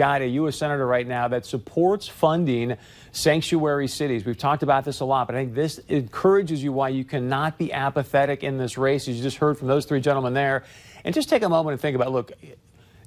got a U.S. Senator right now that supports funding sanctuary cities. We've talked about this a lot, but I think this encourages you why you cannot be apathetic in this race, as you just heard from those three gentlemen there. And just take a moment and think about look,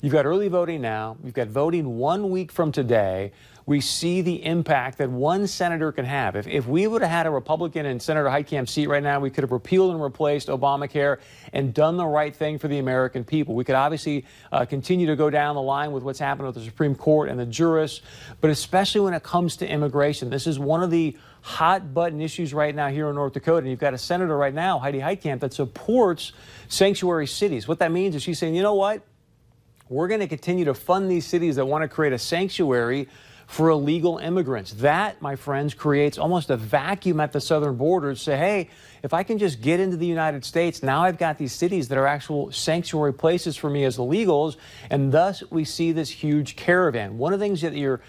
You've got early voting now. You've got voting one week from today. We see the impact that one senator can have. If, if we would have had a Republican in Senator Heitkamp's seat right now, we could have repealed and replaced Obamacare and done the right thing for the American people. We could obviously uh, continue to go down the line with what's happened with the Supreme Court and the jurists, but especially when it comes to immigration, this is one of the hot button issues right now here in North Dakota. And you've got a senator right now, Heidi Heitkamp, that supports sanctuary cities. What that means is she's saying, you know what? We're going to continue to fund these cities that want to create a sanctuary for illegal immigrants. That, my friends, creates almost a vacuum at the southern border to say, hey, if I can just get into the United States, now I've got these cities that are actual sanctuary places for me as illegals. And thus, we see this huge caravan. One of the things that you're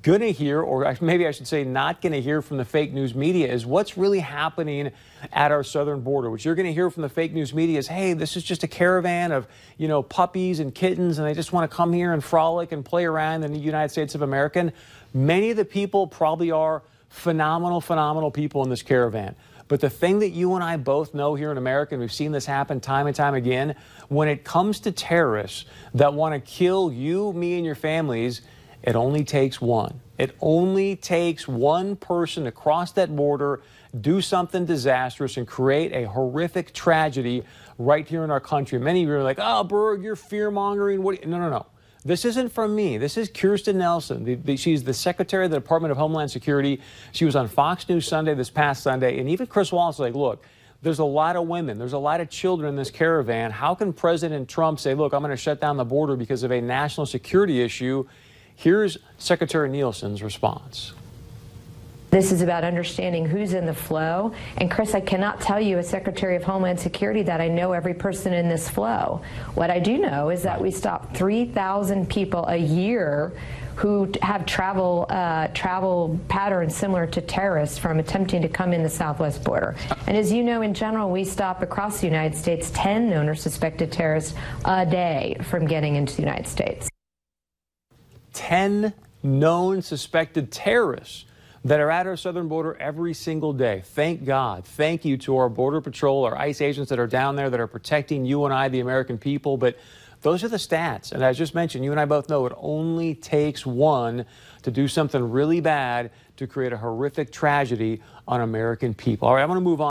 going to hear, or maybe I should say not going to hear from the fake news media, is what's really happening at our southern border. What you're going to hear from the fake news media is, hey, this is just a caravan of, you know, puppies and kittens, and they just want to come here and frolic and play around in the United States of America. Many of the people probably are phenomenal, phenomenal people in this caravan. But the thing that you and I both know here in America, and we've seen this happen time and time again, when it comes to terrorists that want to kill you, me, and your families, it only takes one. It only takes one person to cross that border, do something disastrous, and create a horrific tragedy right here in our country. Many of you are like, oh, Berg, you're fear mongering. No, no, no. This isn't from me. This is Kirstjen Nielsen. The, the, she's the Secretary of the Department of Homeland Security. She was on Fox News Sunday this past Sunday. And even Chris Wallace was like, look, there's a lot of women, there's a lot of children in this caravan. How can President Trump say, look, I'm going to shut down the border because of a national security issue? Here's Secretary Nielsen's response. This is about understanding who's in the flow. And Chris, I cannot tell you as Secretary of Homeland Security that I know every person in this flow. What I do know is that we stop 3,000 people a year who have travel uh, travel patterns similar to terrorists from attempting to come in the southwest border. And as you know, in general, we stop across the United States 10 known or suspected terrorists a day from getting into the United States. 10 known suspected terrorists that are at our southern border every single day. Thank God. Thank you to our Border Patrol, our ICE agents that are down there that are protecting you and I, the American people. But those are the stats. And as just mentioned, you and I both know it only takes one to do something really bad to create a horrific tragedy on American people. All right, I'm going to move on.